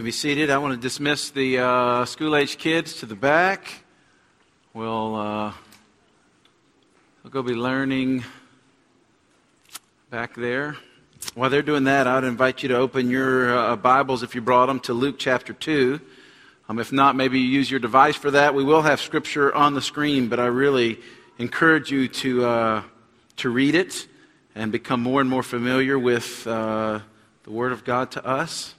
You be seated. I want to dismiss the uh, school age kids to the back. We'll, uh, we'll go be learning back there. While they're doing that, I'd invite you to open your uh, Bibles, if you brought them, to Luke chapter 2. Um, if not, maybe you use your device for that. We will have scripture on the screen, but I really encourage you to, uh, to read it and become more and more familiar with uh, the Word of God to us.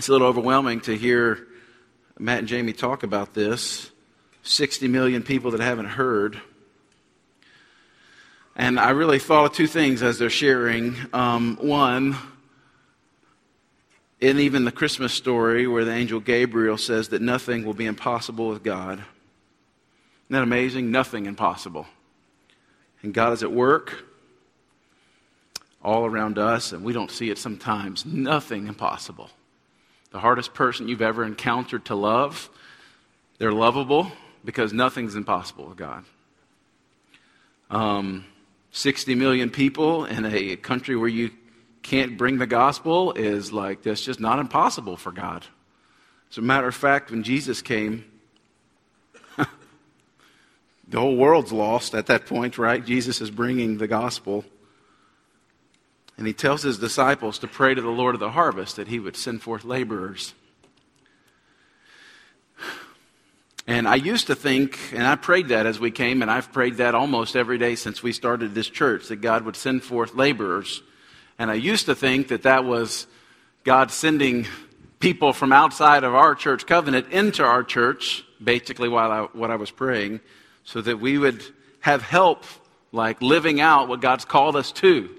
It's a little overwhelming to hear Matt and Jamie talk about this. 60 million people that haven't heard. And I really thought of two things as they're sharing. Um, one, in even the Christmas story where the angel Gabriel says that nothing will be impossible with God. Isn't that amazing? Nothing impossible. And God is at work all around us, and we don't see it sometimes. Nothing impossible the hardest person you've ever encountered to love. They're lovable because nothing's impossible with God. Um, 60 million people in a country where you can't bring the gospel is like, that's just not impossible for God. As a matter of fact, when Jesus came, the whole world's lost at that point, right? Jesus is bringing the gospel. And he tells his disciples to pray to the Lord of the harvest that he would send forth laborers. And I used to think, and I prayed that as we came, and I've prayed that almost every day since we started this church, that God would send forth laborers. And I used to think that that was God sending people from outside of our church covenant into our church, basically while I, what I was praying, so that we would have help, like living out what God's called us to.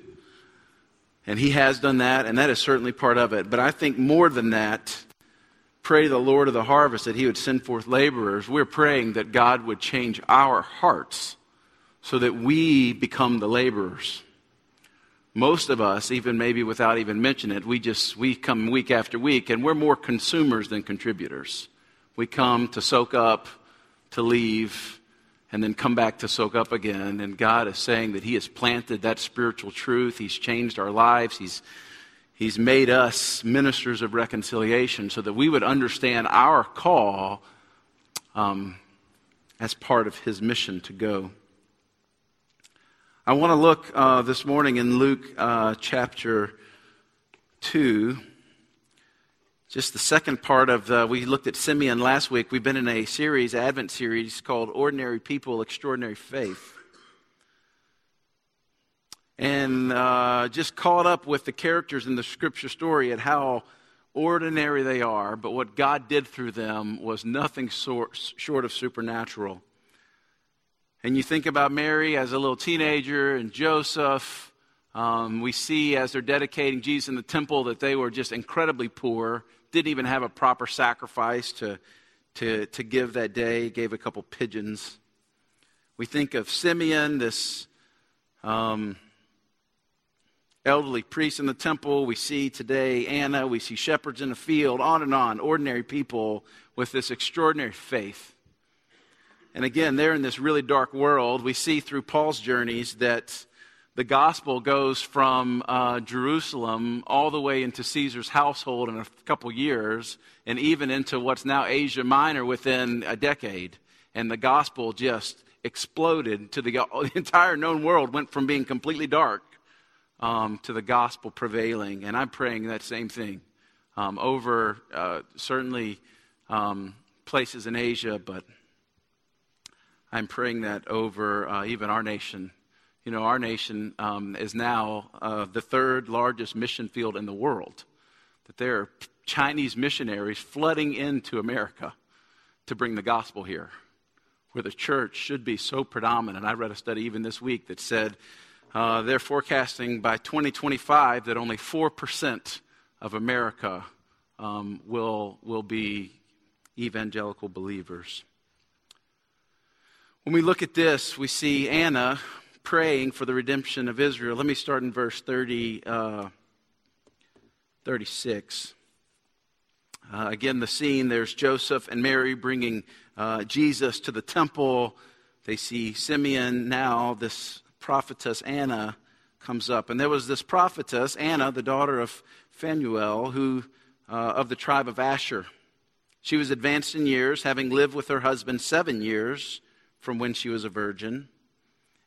And he has done that, and that is certainly part of it. But I think more than that, pray the Lord of the harvest that he would send forth laborers. We're praying that God would change our hearts so that we become the laborers. Most of us, even maybe without even mentioning it, we just we come week after week and we're more consumers than contributors. We come to soak up, to leave, and then come back to soak up again. And God is saying that He has planted that spiritual truth. He's changed our lives. He's, he's made us ministers of reconciliation so that we would understand our call um, as part of His mission to go. I want to look uh, this morning in Luke uh, chapter 2 just the second part of the, we looked at Simeon last week. We've been in a series, Advent series, called Ordinary People, Extraordinary Faith. And uh, just caught up with the characters in the scripture story and how ordinary they are, but what God did through them was nothing short of supernatural. And you think about Mary as a little teenager and Joseph. Um, we see as they're dedicating Jesus in the temple that they were just incredibly poor didn't even have a proper sacrifice to, to, to give that day, gave a couple pigeons. We think of Simeon, this um, elderly priest in the temple. We see today Anna. We see shepherds in the field, on and on, ordinary people with this extraordinary faith. And again, they're in this really dark world. We see through Paul's journeys that the gospel goes from uh, Jerusalem all the way into Caesar's household in a couple years, and even into what's now Asia Minor within a decade. And the gospel just exploded to the, the entire known world, went from being completely dark um, to the gospel prevailing. And I'm praying that same thing um, over uh, certainly um, places in Asia, but I'm praying that over uh, even our nation you know, our nation um, is now uh, the third largest mission field in the world. That there are Chinese missionaries flooding into America to bring the gospel here, where the church should be so predominant. I read a study even this week that said uh, they're forecasting by 2025 that only 4% of America um, will, will be evangelical believers. When we look at this, we see Anna praying for the redemption of Israel. Let me start in verse 30, uh, 36. Uh, again, the scene there's Joseph and Mary bringing uh, Jesus to the temple. They see Simeon now, this prophetess Anna comes up. And there was this prophetess, Anna, the daughter of Phanuel, who, uh, of the tribe of Asher. She was advanced in years, having lived with her husband seven years from when she was a virgin,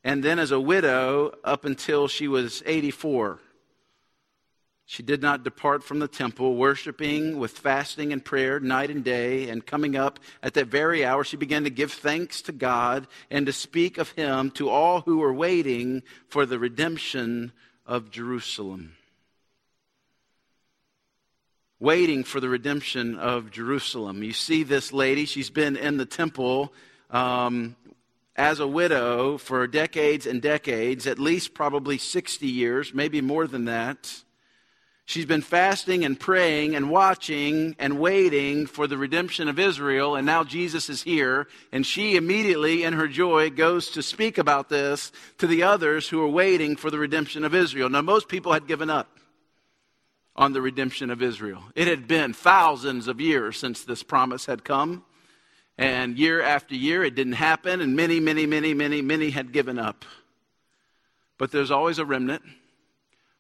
and then as a widow up until she was 84. She did not depart from the temple, worshiping with fasting and prayer night and day. And coming up at that very hour, she began to give thanks to God and to speak of Him to all who were waiting for the redemption of Jerusalem. Waiting for the redemption of Jerusalem. You see this lady, she's been in the temple um, as a widow for decades and decades, at least probably 60 years, maybe more than that. She's been fasting and praying and watching and waiting for the redemption of Israel, and now Jesus is here, and she immediately, in her joy, goes to speak about this to the others who are waiting for the redemption of Israel. Now, most people had given up on the redemption of Israel. It had been thousands of years since this promise had come, and year after year it didn't happen, and many, many, many, many, many had given up. But there's always a remnant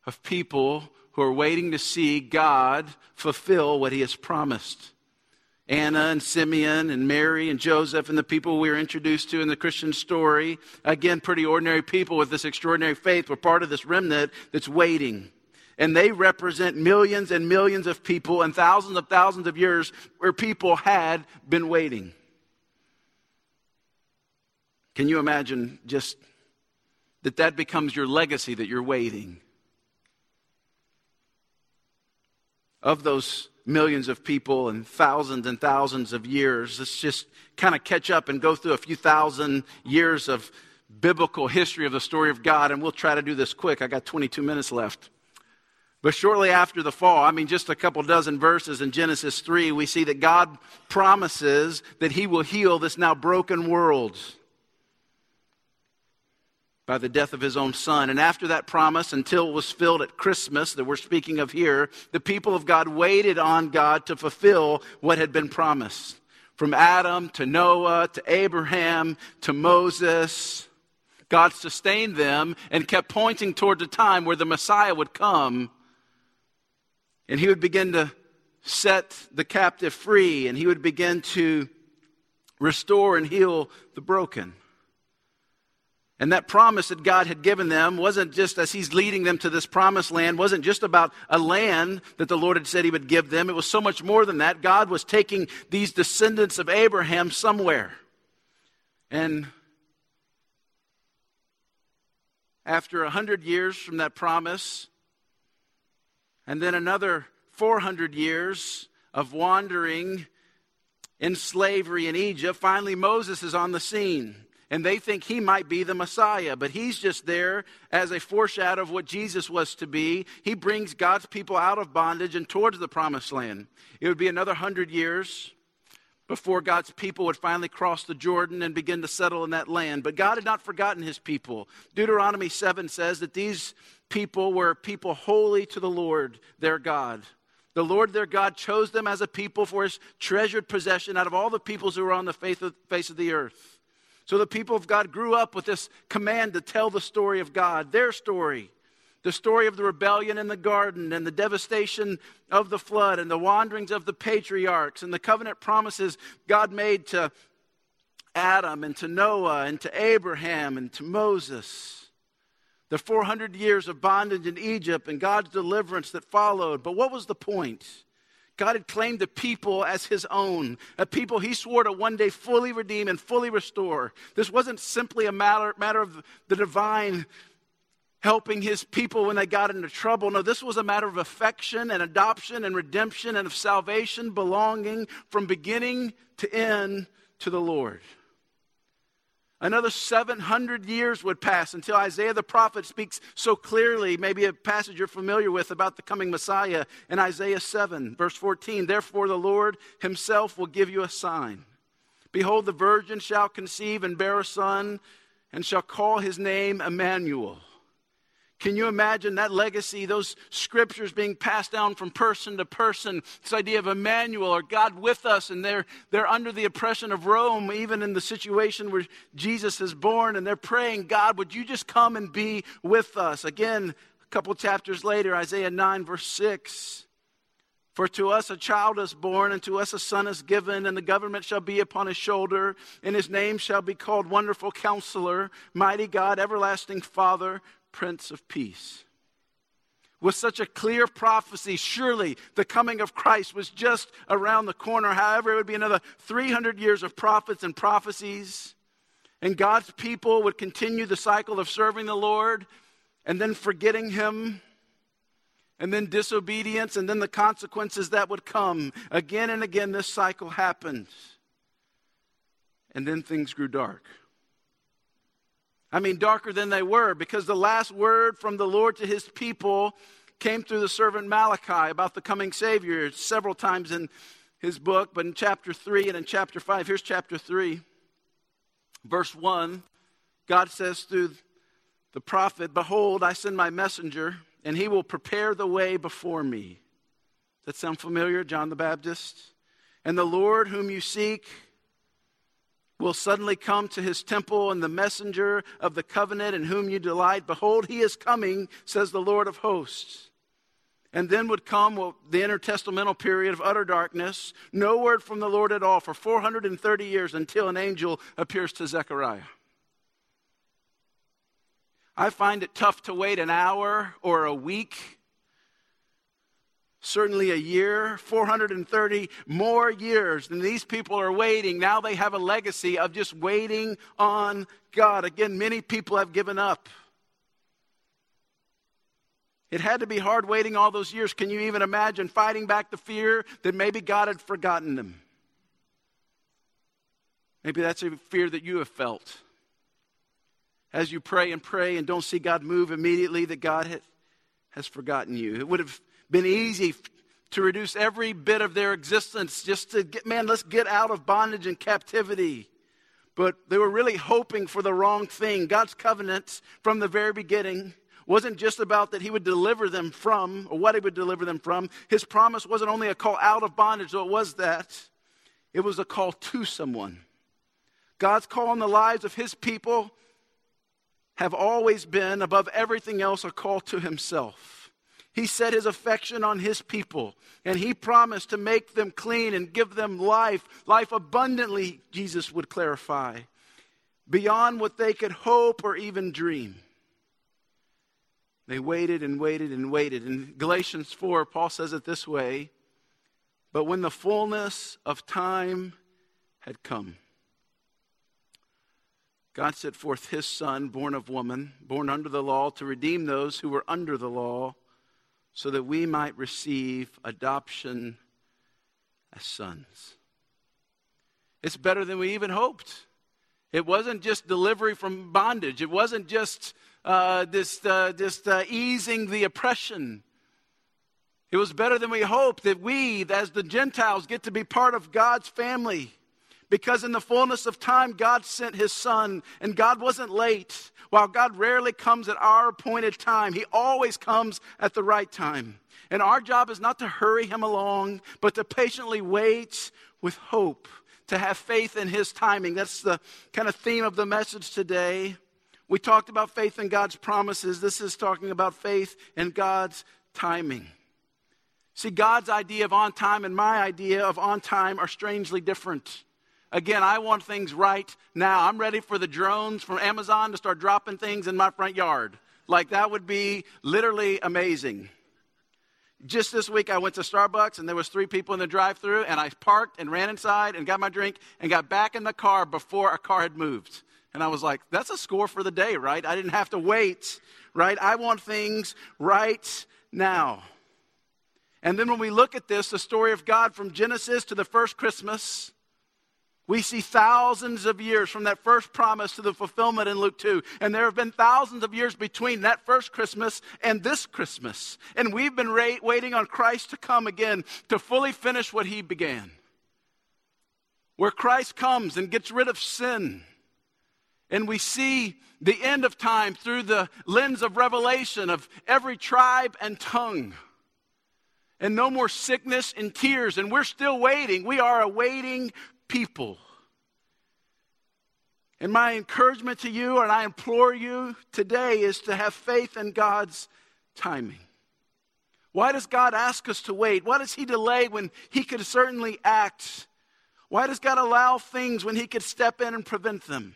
of people who are waiting to see God fulfill what he has promised. Anna and Simeon and Mary and Joseph and the people we were introduced to in the Christian story, again, pretty ordinary people with this extraordinary faith, were part of this remnant that's waiting. And they represent millions and millions of people and thousands of thousands of years where people had been waiting. Can you imagine just that that becomes your legacy that you're waiting? of those millions of people and thousands and thousands of years. Let's just kind of catch up and go through a few thousand years of biblical history of the story of God, and we'll try to do this quick. I got 22 minutes left. But shortly after the fall, I mean, just a couple dozen verses in Genesis 3, we see that God promises that He will heal this now broken world by the death of his own son. And after that promise, until it was filled at Christmas that we're speaking of here, the people of God waited on God to fulfill what had been promised. From Adam to Noah to Abraham to Moses, God sustained them and kept pointing toward the time where the Messiah would come and he would begin to set the captive free and he would begin to restore and heal the broken. And that promise that God had given them wasn't just as He's leading them to this promised land, wasn't just about a land that the Lord had said He would give them. It was so much more than that. God was taking these descendants of Abraham somewhere. And after a hundred years from that promise, and then another 400 years of wandering in slavery in Egypt, finally Moses is on the scene and they think he might be the Messiah, but he's just there as a foreshadow of what Jesus was to be. He brings God's people out of bondage and towards the promised land. It would be another hundred years before God's people would finally cross the Jordan and begin to settle in that land. But God had not forgotten his people. Deuteronomy 7 says that these people were people holy to the Lord, their God. The Lord their God chose them as a people for his treasured possession out of all the peoples who were on the face of the earth. So the people of God grew up with this command to tell the story of God, their story. The story of the rebellion in the garden and the devastation of the flood and the wanderings of the patriarchs and the covenant promises God made to Adam and to Noah and to Abraham and to Moses. The 400 years of bondage in Egypt and God's deliverance that followed. But what was the point? God had claimed the people as his own, a people he swore to one day fully redeem and fully restore. This wasn't simply a matter, matter of the divine helping his people when they got into trouble. No, this was a matter of affection and adoption and redemption and of salvation, belonging from beginning to end to the Lord. Another 700 years would pass until Isaiah the prophet speaks so clearly, maybe a passage you're familiar with about the coming Messiah in Isaiah 7, verse 14. Therefore, the Lord himself will give you a sign. Behold, the virgin shall conceive and bear a son, and shall call his name Emmanuel. Can you imagine that legacy, those scriptures being passed down from person to person? This idea of Emmanuel or God with us, and they're, they're under the oppression of Rome, even in the situation where Jesus is born, and they're praying, God, would you just come and be with us? Again, a couple chapters later, Isaiah 9, verse 6. For to us a child is born, and to us a son is given, and the government shall be upon his shoulder, and his name shall be called Wonderful Counselor, Mighty God, Everlasting Father, Prince of Peace. With such a clear prophecy, surely the coming of Christ was just around the corner. However, it would be another 300 years of prophets and prophecies, and God's people would continue the cycle of serving the Lord and then forgetting Him and then disobedience, and then the consequences that would come. Again and again, this cycle happened. And then things grew dark. I mean, darker than they were, because the last word from the Lord to his people came through the servant Malachi about the coming Savior several times in his book, but in chapter 3 and in chapter 5, here's chapter 3, verse 1, God says through the prophet, Behold, I send my messenger and he will prepare the way before me. That sound familiar, John the Baptist? And the Lord whom you seek will suddenly come to his temple, and the messenger of the covenant in whom you delight, behold, he is coming, says the Lord of hosts. And then would come the intertestamental period of utter darkness, no word from the Lord at all for 430 years until an angel appears to Zechariah. I find it tough to wait an hour or a week, certainly a year, 430 more years than these people are waiting. Now they have a legacy of just waiting on God. Again, many people have given up. It had to be hard waiting all those years. Can you even imagine fighting back the fear that maybe God had forgotten them? Maybe that's a fear that you have felt as you pray and pray and don't see God move immediately, that God has forgotten you. It would have been easy to reduce every bit of their existence just to get, man, let's get out of bondage and captivity. But they were really hoping for the wrong thing. God's covenant from the very beginning wasn't just about that he would deliver them from or what he would deliver them from. His promise wasn't only a call out of bondage, though it was that, it was a call to someone. God's call on the lives of his people have always been, above everything else, a call to himself. He set his affection on his people, and he promised to make them clean and give them life, life abundantly, Jesus would clarify, beyond what they could hope or even dream. They waited and waited and waited. In Galatians 4, Paul says it this way But when the fullness of time had come, God set forth his son, born of woman, born under the law, to redeem those who were under the law, so that we might receive adoption as sons. It's better than we even hoped. It wasn't just delivery from bondage, it wasn't just uh, this, uh, just uh, easing the oppression. It was better than we hoped that we, as the Gentiles, get to be part of God's family. Because in the fullness of time, God sent his son, and God wasn't late. While God rarely comes at our appointed time, he always comes at the right time. And our job is not to hurry him along, but to patiently wait with hope, to have faith in his timing. That's the kind of theme of the message today. We talked about faith in God's promises. This is talking about faith in God's timing. See, God's idea of on time and my idea of on time are strangely different. Again, I want things right now. I'm ready for the drones from Amazon to start dropping things in my front yard. Like, that would be literally amazing. Just this week, I went to Starbucks and there was three people in the drive-through, and I parked and ran inside and got my drink and got back in the car before a car had moved. And I was like, that's a score for the day, right? I didn't have to wait, right? I want things right now. And then when we look at this, the story of God from Genesis to the first Christmas, we see thousands of years from that first promise to the fulfillment in Luke 2. And there have been thousands of years between that first Christmas and this Christmas. And we've been ra- waiting on Christ to come again to fully finish what he began. Where Christ comes and gets rid of sin. And we see the end of time through the lens of revelation of every tribe and tongue. And no more sickness and tears. And we're still waiting. We are awaiting people. And my encouragement to you, and I implore you today, is to have faith in God's timing. Why does God ask us to wait? Why does He delay when He could certainly act? Why does God allow things when He could step in and prevent them?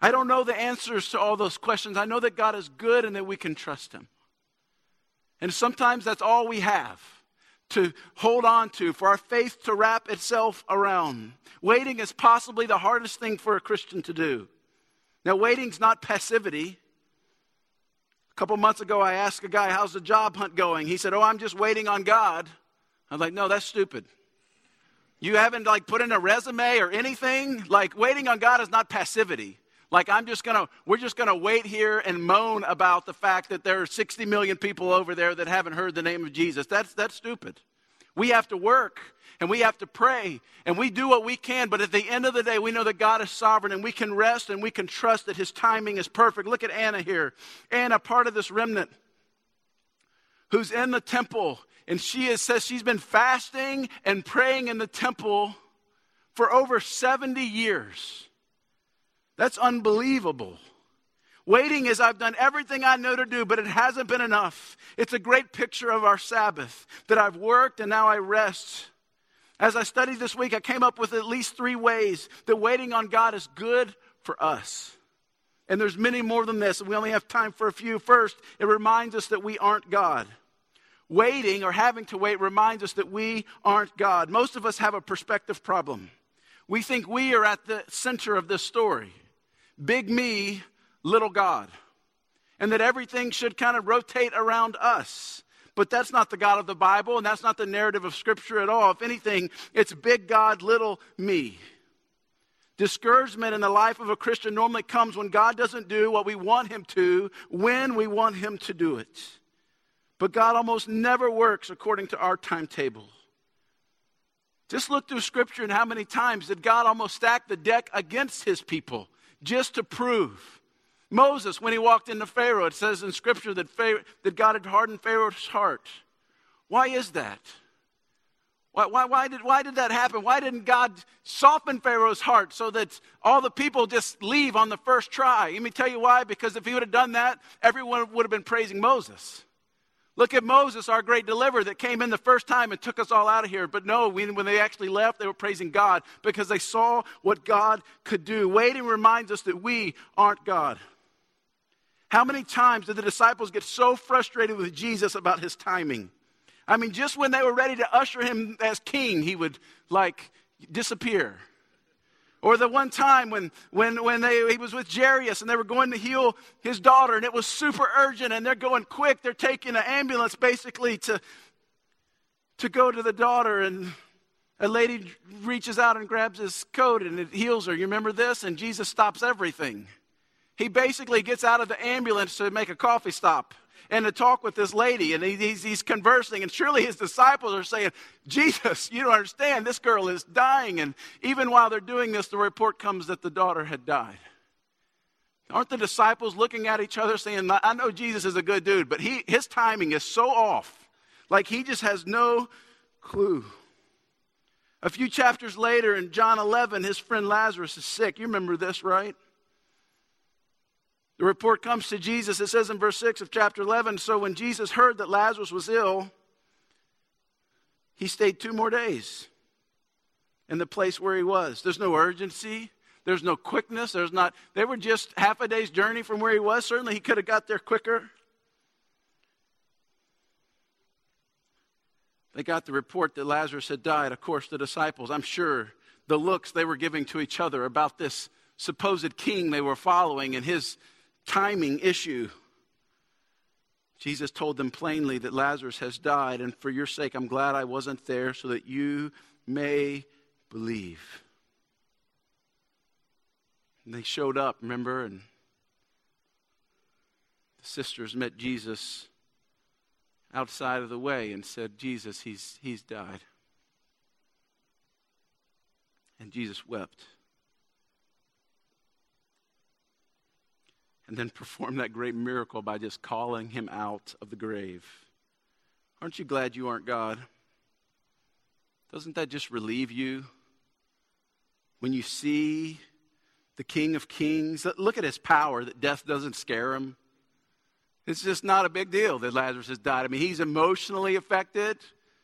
I don't know the answers to all those questions. I know that God is good and that we can trust Him. And sometimes that's all we have to hold on to, for our faith to wrap itself around. Waiting is possibly the hardest thing for a Christian to do. Now, waiting's not passivity. A couple months ago, I asked a guy, How's the job hunt going? He said, Oh, I'm just waiting on God. I'm like, No, that's stupid. You haven't like put in a resume or anything? Like waiting on God is not passivity. Like I'm just gonna, we're just gonna wait here and moan about the fact that there are 60 million people over there that haven't heard the name of Jesus. That's that's stupid. We have to work and we have to pray and we do what we can, but at the end of the day, we know that God is sovereign and we can rest and we can trust that His timing is perfect. Look at Anna here. Anna, part of this remnant, who's in the temple, and she is, says she's been fasting and praying in the temple for over 70 years. That's unbelievable. Waiting is I've done everything I know to do, but it hasn't been enough. It's a great picture of our Sabbath that I've worked and now I rest. As I studied this week, I came up with at least three ways that waiting on God is good for us. And there's many more than this, we only have time for a few. First, it reminds us that we aren't God. Waiting or having to wait reminds us that we aren't God. Most of us have a perspective problem. We think we are at the center of this story big me, little God. And that everything should kind of rotate around us. But that's not the God of the Bible, and that's not the narrative of Scripture at all. If anything, it's big God, little me. Discouragement in the life of a Christian normally comes when God doesn't do what we want Him to, when we want Him to do it. But God almost never works according to our timetable. Just look through Scripture and how many times did God almost stack the deck against His people just to prove. Moses, when he walked into Pharaoh, it says in Scripture that, Pharaoh, that God had hardened Pharaoh's heart. Why is that? Why, why, why, did, why did that happen? Why didn't God soften Pharaoh's heart so that all the people just leave on the first try? Let me tell you why. Because if he would have done that, everyone would have been praising Moses. Look at Moses, our great deliverer, that came in the first time and took us all out of here. But no, when they actually left, they were praising God because they saw what God could do. Waiting reminds us that we aren't God. How many times did the disciples get so frustrated with Jesus about his timing? I mean, just when they were ready to usher him as king, he would like disappear. Or the one time when, when, when they, he was with Jairus and they were going to heal his daughter and it was super urgent and they're going quick. They're taking an ambulance basically to, to go to the daughter and a lady reaches out and grabs his coat and it heals her. You remember this? And Jesus stops everything. He basically gets out of the ambulance to make a coffee stop and to talk with this lady. And he's, he's conversing. And surely his disciples are saying, Jesus, you don't understand. This girl is dying. And even while they're doing this, the report comes that the daughter had died. Aren't the disciples looking at each other saying, I know Jesus is a good dude, but he, his timing is so off. Like he just has no clue. A few chapters later in John 11, his friend Lazarus is sick. You remember this, right? The report comes to Jesus. It says in verse 6 of chapter 11 So when Jesus heard that Lazarus was ill, he stayed two more days in the place where he was. There's no urgency. There's no quickness. There's not, they were just half a day's journey from where he was. Certainly he could have got there quicker. They got the report that Lazarus had died. Of course, the disciples, I'm sure, the looks they were giving to each other about this supposed king they were following and his timing issue. Jesus told them plainly that Lazarus has died, and for your sake, I'm glad I wasn't there so that you may believe. And they showed up, remember, and the sisters met Jesus outside of the way and said, Jesus, he's, he's died. And Jesus wept. And then perform that great miracle by just calling him out of the grave. Aren't you glad you aren't God? Doesn't that just relieve you? When you see the King of Kings, look at his power that death doesn't scare him. It's just not a big deal that Lazarus has died. I mean, he's emotionally affected.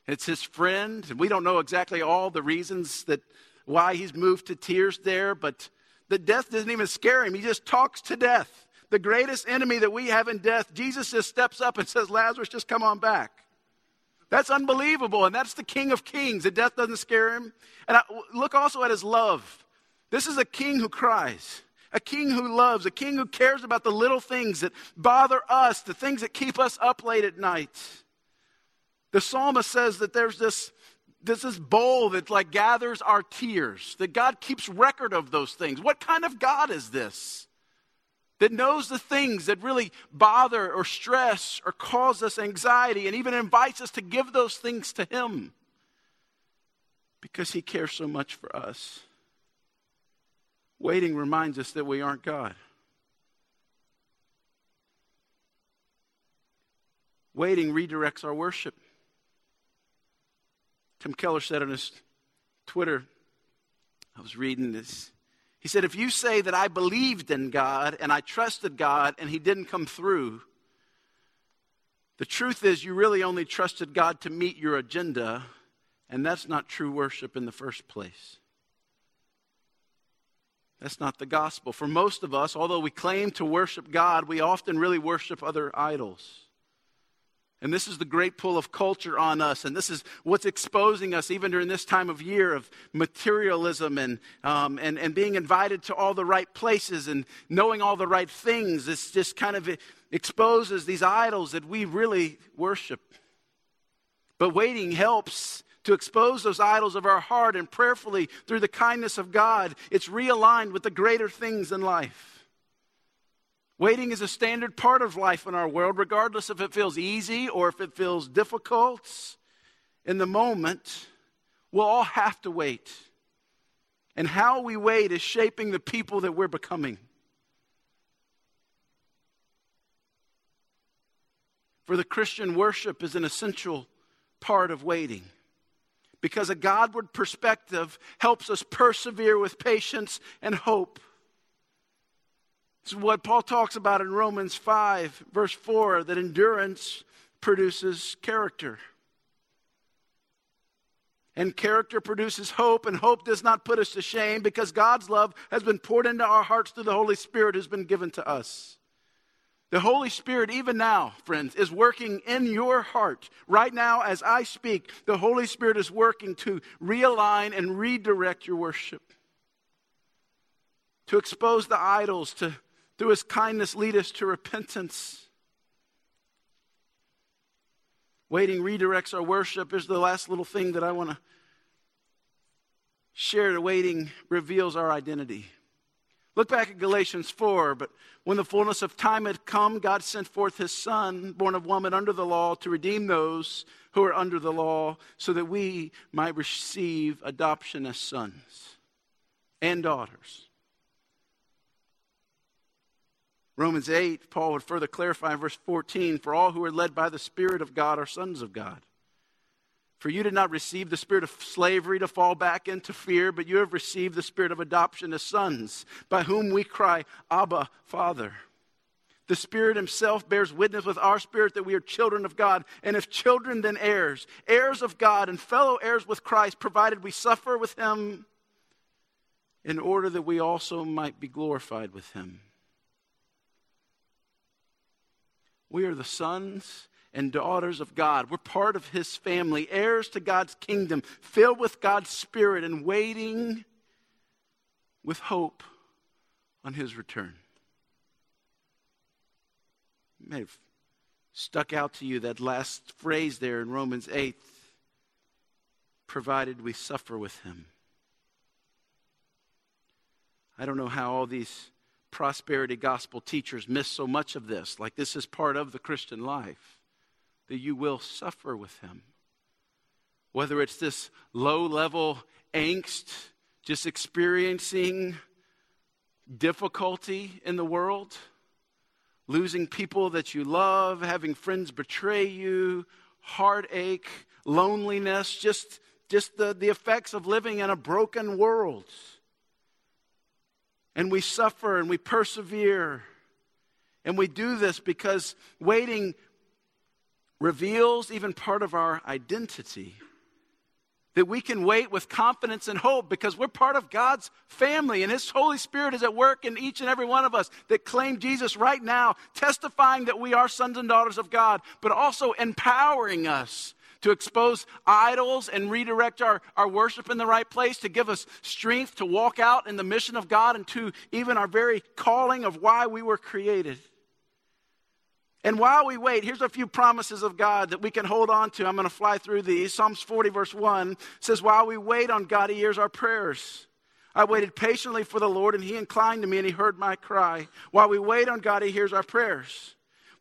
It's his friend. We don't know exactly all the reasons that why he's moved to tears there, but the death doesn't even scare him. He just talks to death. The greatest enemy that we have in death, Jesus just steps up and says, Lazarus, just come on back. That's unbelievable. And that's the King of Kings. The death doesn't scare him. And I, look also at his love. This is a king who cries, a king who loves, a king who cares about the little things that bother us, the things that keep us up late at night. The psalmist says that there's this, this, this bowl that like gathers our tears, that God keeps record of those things. What kind of God is this? That knows the things that really bother or stress or cause us anxiety and even invites us to give those things to Him because He cares so much for us. Waiting reminds us that we aren't God. Waiting redirects our worship. Tim Keller said on his Twitter, I was reading this. He said, If you say that I believed in God and I trusted God and He didn't come through, the truth is you really only trusted God to meet your agenda, and that's not true worship in the first place. That's not the gospel. For most of us, although we claim to worship God, we often really worship other idols. And this is the great pull of culture on us. And this is what's exposing us, even during this time of year of materialism and, um, and, and being invited to all the right places and knowing all the right things. This just kind of exposes these idols that we really worship. But waiting helps to expose those idols of our heart and prayerfully, through the kindness of God, it's realigned with the greater things in life. Waiting is a standard part of life in our world, regardless if it feels easy or if it feels difficult. In the moment, we'll all have to wait. And how we wait is shaping the people that we're becoming. For the Christian, worship is an essential part of waiting because a Godward perspective helps us persevere with patience and hope. Is what Paul talks about in Romans 5, verse 4, that endurance produces character. And character produces hope, and hope does not put us to shame because God's love has been poured into our hearts through the Holy Spirit who's been given to us. The Holy Spirit, even now, friends, is working in your heart. Right now, as I speak, the Holy Spirit is working to realign and redirect your worship, to expose the idols, to through his kindness, lead us to repentance. Waiting redirects our worship is the last little thing that I want to share. The waiting reveals our identity. Look back at Galatians 4. But when the fullness of time had come, God sent forth his Son, born of woman under the law, to redeem those who are under the law, so that we might receive adoption as sons and daughters. Romans 8, Paul would further clarify verse 14 For all who are led by the Spirit of God are sons of God. For you did not receive the spirit of slavery to fall back into fear, but you have received the spirit of adoption as sons, by whom we cry, Abba, Father. The Spirit Himself bears witness with our spirit that we are children of God, and if children, then heirs, heirs of God, and fellow heirs with Christ, provided we suffer with Him in order that we also might be glorified with Him. We are the sons and daughters of God. We're part of His family, heirs to God's kingdom, filled with God's Spirit, and waiting with hope on His return. It may have stuck out to you that last phrase there in Romans 8 provided we suffer with Him. I don't know how all these prosperity gospel teachers miss so much of this. Like, this is part of the Christian life, that you will suffer with him. Whether it's this low level angst, just experiencing difficulty in the world, losing people that you love, having friends betray you, heartache, loneliness, just, just the, the effects of living in a broken world and we suffer and we persevere. And we do this because waiting reveals even part of our identity. That we can wait with confidence and hope because we're part of God's family and His Holy Spirit is at work in each and every one of us that claim Jesus right now, testifying that we are sons and daughters of God, but also empowering us to expose idols and redirect our, our worship in the right place, to give us strength to walk out in the mission of God and to even our very calling of why we were created. And while we wait, here's a few promises of God that we can hold on to. I'm going to fly through these. Psalms 40, verse 1 says, While we wait on God, He hears our prayers. I waited patiently for the Lord, and He inclined to me, and He heard my cry. While we wait on God, He hears our prayers.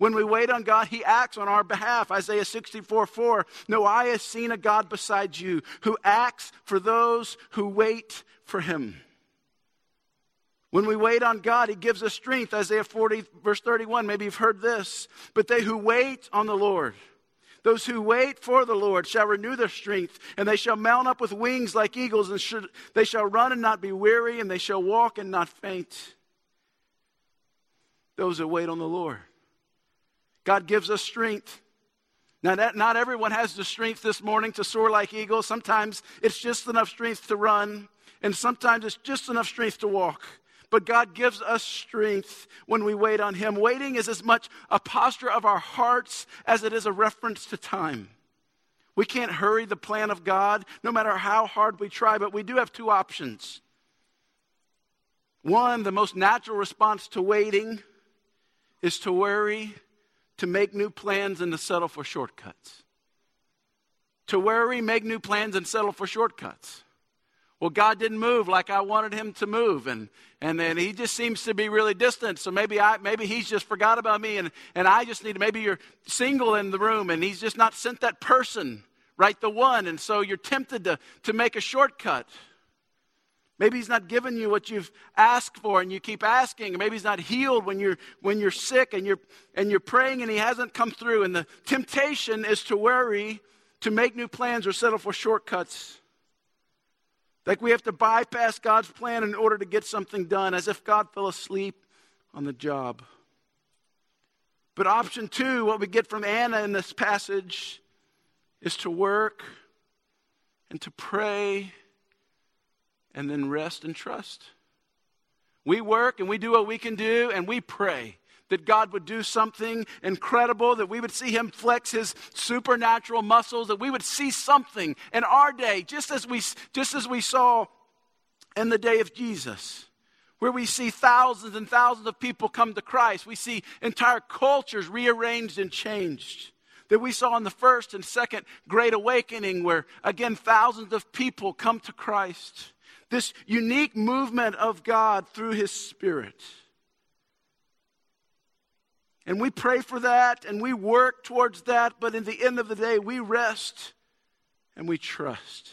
When we wait on God, He acts on our behalf. Isaiah 64, 4. No eye has seen a God besides you who acts for those who wait for Him. When we wait on God, He gives us strength. Isaiah 40, verse 31, maybe you've heard this. But they who wait on the Lord, those who wait for the Lord shall renew their strength, and they shall mount up with wings like eagles, and should, they shall run and not be weary, and they shall walk and not faint. Those that wait on the Lord. God gives us strength. Now, that, not everyone has the strength this morning to soar like eagles. Sometimes it's just enough strength to run, and sometimes it's just enough strength to walk but God gives us strength when we wait on Him. Waiting is as much a posture of our hearts as it is a reference to time. We can't hurry the plan of God, no matter how hard we try, but we do have two options. One, the most natural response to waiting is to worry, to make new plans, and to settle for shortcuts. To worry, make new plans, and settle for shortcuts well, God didn't move like I wanted him to move. And, and then he just seems to be really distant. So maybe I, maybe he's just forgot about me and, and I just need maybe you're single in the room and he's just not sent that person, right? The one. And so you're tempted to, to make a shortcut. Maybe he's not given you what you've asked for and you keep asking. Maybe he's not healed when you're, when you're sick and you're, and you're praying and he hasn't come through. And the temptation is to worry, to make new plans or settle for shortcuts. Like we have to bypass God's plan in order to get something done, as if God fell asleep on the job. But option two, what we get from Anna in this passage, is to work and to pray and then rest and trust. We work and we do what we can do and we pray that God would do something incredible, that we would see Him flex His supernatural muscles, that we would see something in our day, just as we, just as we saw in the day of Jesus where we see thousands and thousands of people come to Christ. We see entire cultures rearranged and changed. That we saw in the first and second Great Awakening, where again thousands of people come to Christ. This unique movement of God through His Spirit. And we pray for that and we work towards that, but in the end of the day, we rest and we trust.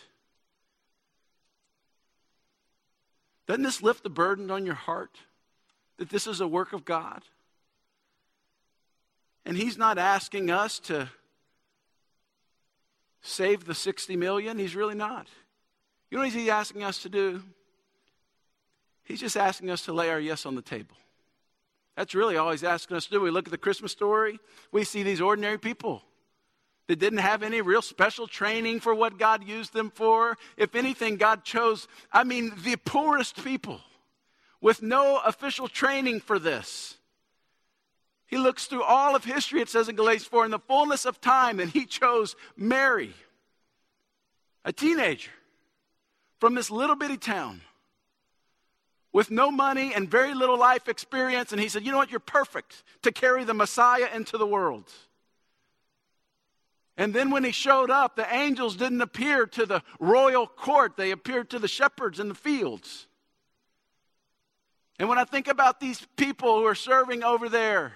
Doesn't this lift the burden on your heart that this is a work of God? And He's not asking us to save the 60 million. He's really not. You know what He's asking us to do? He's just asking us to lay our yes on the table. That's really all he's asking us to do. We look at the Christmas story, we see these ordinary people that didn't have any real special training for what God used them for. If anything, God chose, I mean, the poorest people with no official training for this. He looks through all of history, it says in Galatians 4, in the fullness of time, and he chose Mary, a teenager from this little bitty town with no money and very little life experience. And he said, You know what? You're perfect to carry the Messiah into the world. And then when he showed up, the angels didn't appear to the royal court, they appeared to the shepherds in the fields. And when I think about these people who are serving over there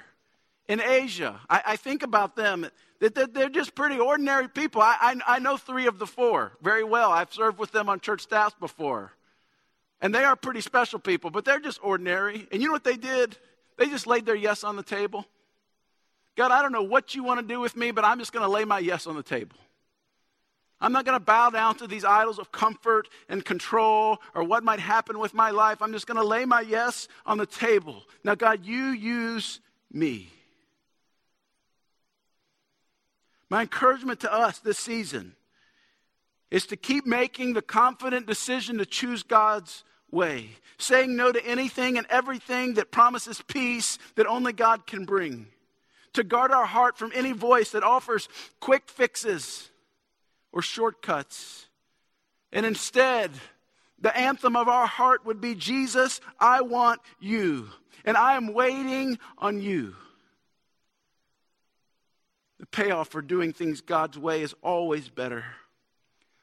in Asia, I, I think about them that they're just pretty ordinary people. I, I, I know three of the four very well. I've served with them on church staffs before. And they are pretty special people, but they're just ordinary. And you know what they did? They just laid their yes on the table. God, I don't know what you want to do with me, but I'm just going to lay my yes on the table. I'm not going to bow down to these idols of comfort and control or what might happen with my life. I'm just going to lay my yes on the table. Now, God, you use me. My encouragement to us this season is to keep making the confident decision to choose God's way, saying no to anything and everything that promises peace that only God can bring, to guard our heart from any voice that offers quick fixes or shortcuts. And instead, the anthem of our heart would be Jesus, I want you, and I am waiting on you. The payoff for doing things God's way is always better.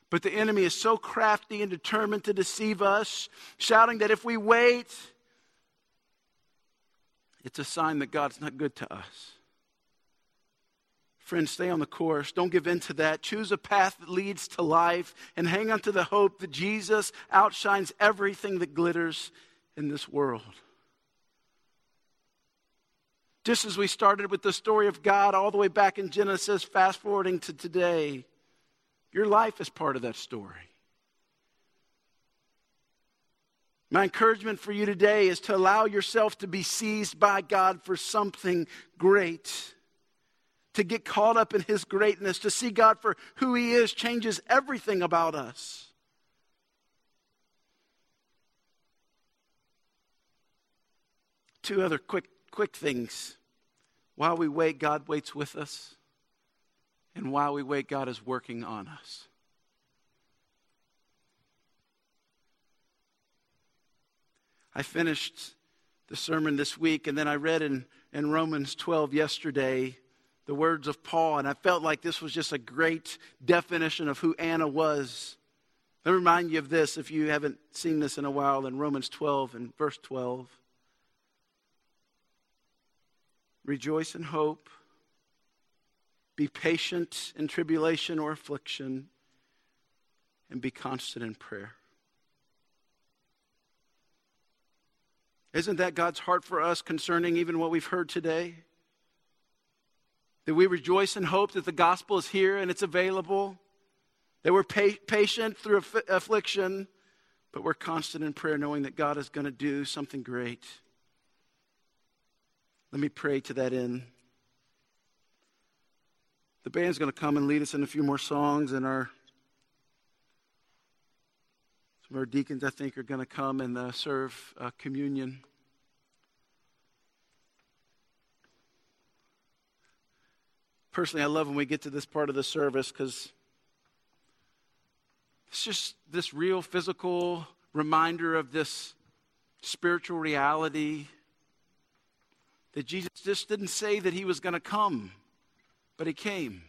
But the enemy is so crafty and determined to deceive us, shouting that if we wait, it's a sign that God's not good to us. Friends, stay on the course. Don't give in to that. Choose a path that leads to life and hang on to the hope that Jesus outshines everything that glitters in this world. Just as we started with the story of God all the way back in Genesis, fast forwarding to today, your life is part of that story. My encouragement for you today is to allow yourself to be seized by God for something great. To get caught up in His greatness, to see God for who He is, changes everything about us. Two other quick, quick things. While we wait, God waits with us. And while we wait, God is working on us. I finished the sermon this week, and then I read in, in Romans 12 yesterday the words of Paul, and I felt like this was just a great definition of who Anna was. Let me remind you of this if you haven't seen this in a while in Romans 12 and verse 12. Rejoice in hope be patient in tribulation or affliction, and be constant in prayer. Isn't that God's heart for us concerning even what we've heard today? That we rejoice and hope that the gospel is here and it's available. That we're pa- patient through aff- affliction, but we're constant in prayer, knowing that God is going to do something great. Let me pray to that end. The band's going to come and lead us in a few more songs, and our some of our deacons, I think, are going to come and uh, serve uh, communion. Personally, I love when we get to this part of the service because it's just this real physical reminder of this spiritual reality that Jesus just didn't say that he was going to come. But he came.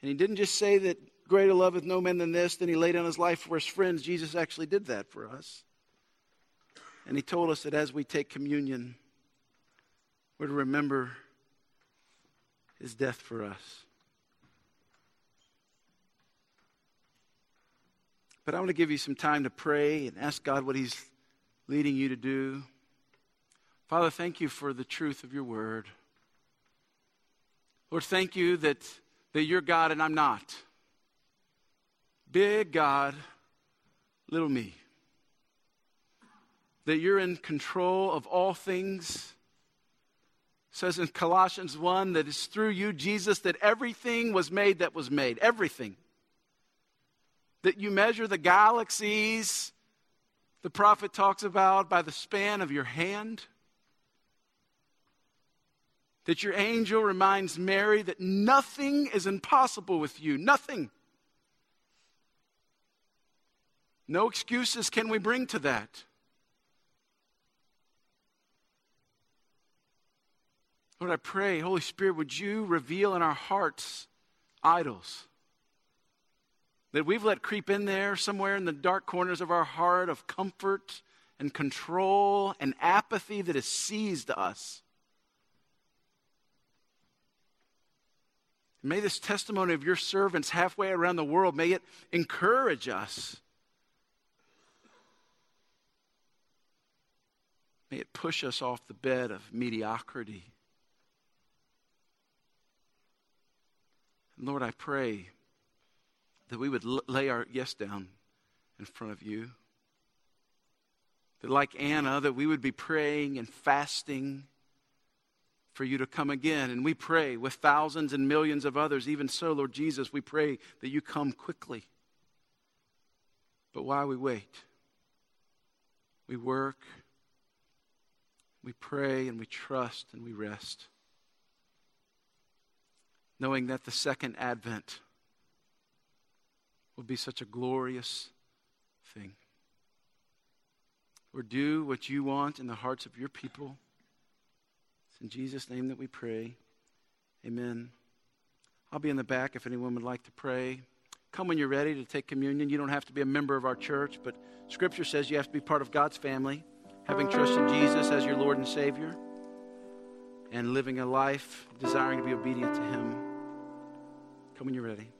And he didn't just say that greater loveth no man than this, then he laid down his life for his friends. Jesus actually did that for us. And he told us that as we take communion, we're to remember his death for us. But I want to give you some time to pray and ask God what he's leading you to do. Father, thank you for the truth of your word. Lord, thank you that, that you're God and I'm not. Big God, little me. That you're in control of all things. It says in Colossians 1 that it's through you, Jesus, that everything was made that was made. Everything. That you measure the galaxies, the prophet talks about, by the span of your hand that your angel reminds Mary that nothing is impossible with you. Nothing. No excuses can we bring to that. Lord, I pray, Holy Spirit, would you reveal in our hearts idols that we've let creep in there somewhere in the dark corners of our heart of comfort and control and apathy that has seized us. May this testimony of your servants halfway around the world, may it encourage us. May it push us off the bed of mediocrity. And Lord, I pray that we would lay our yes down in front of you. That, like Anna, that we would be praying and fasting for you to come again. And we pray with thousands and millions of others, even so, Lord Jesus, we pray that you come quickly. But while we wait, we work, we pray, and we trust, and we rest, knowing that the second advent will be such a glorious thing. Or do what you want in the hearts of your people. It's in Jesus' name that we pray. Amen. I'll be in the back if anyone would like to pray. Come when you're ready to take communion. You don't have to be a member of our church, but Scripture says you have to be part of God's family, having trusted Jesus as your Lord and Savior, and living a life desiring to be obedient to Him. Come when you're ready.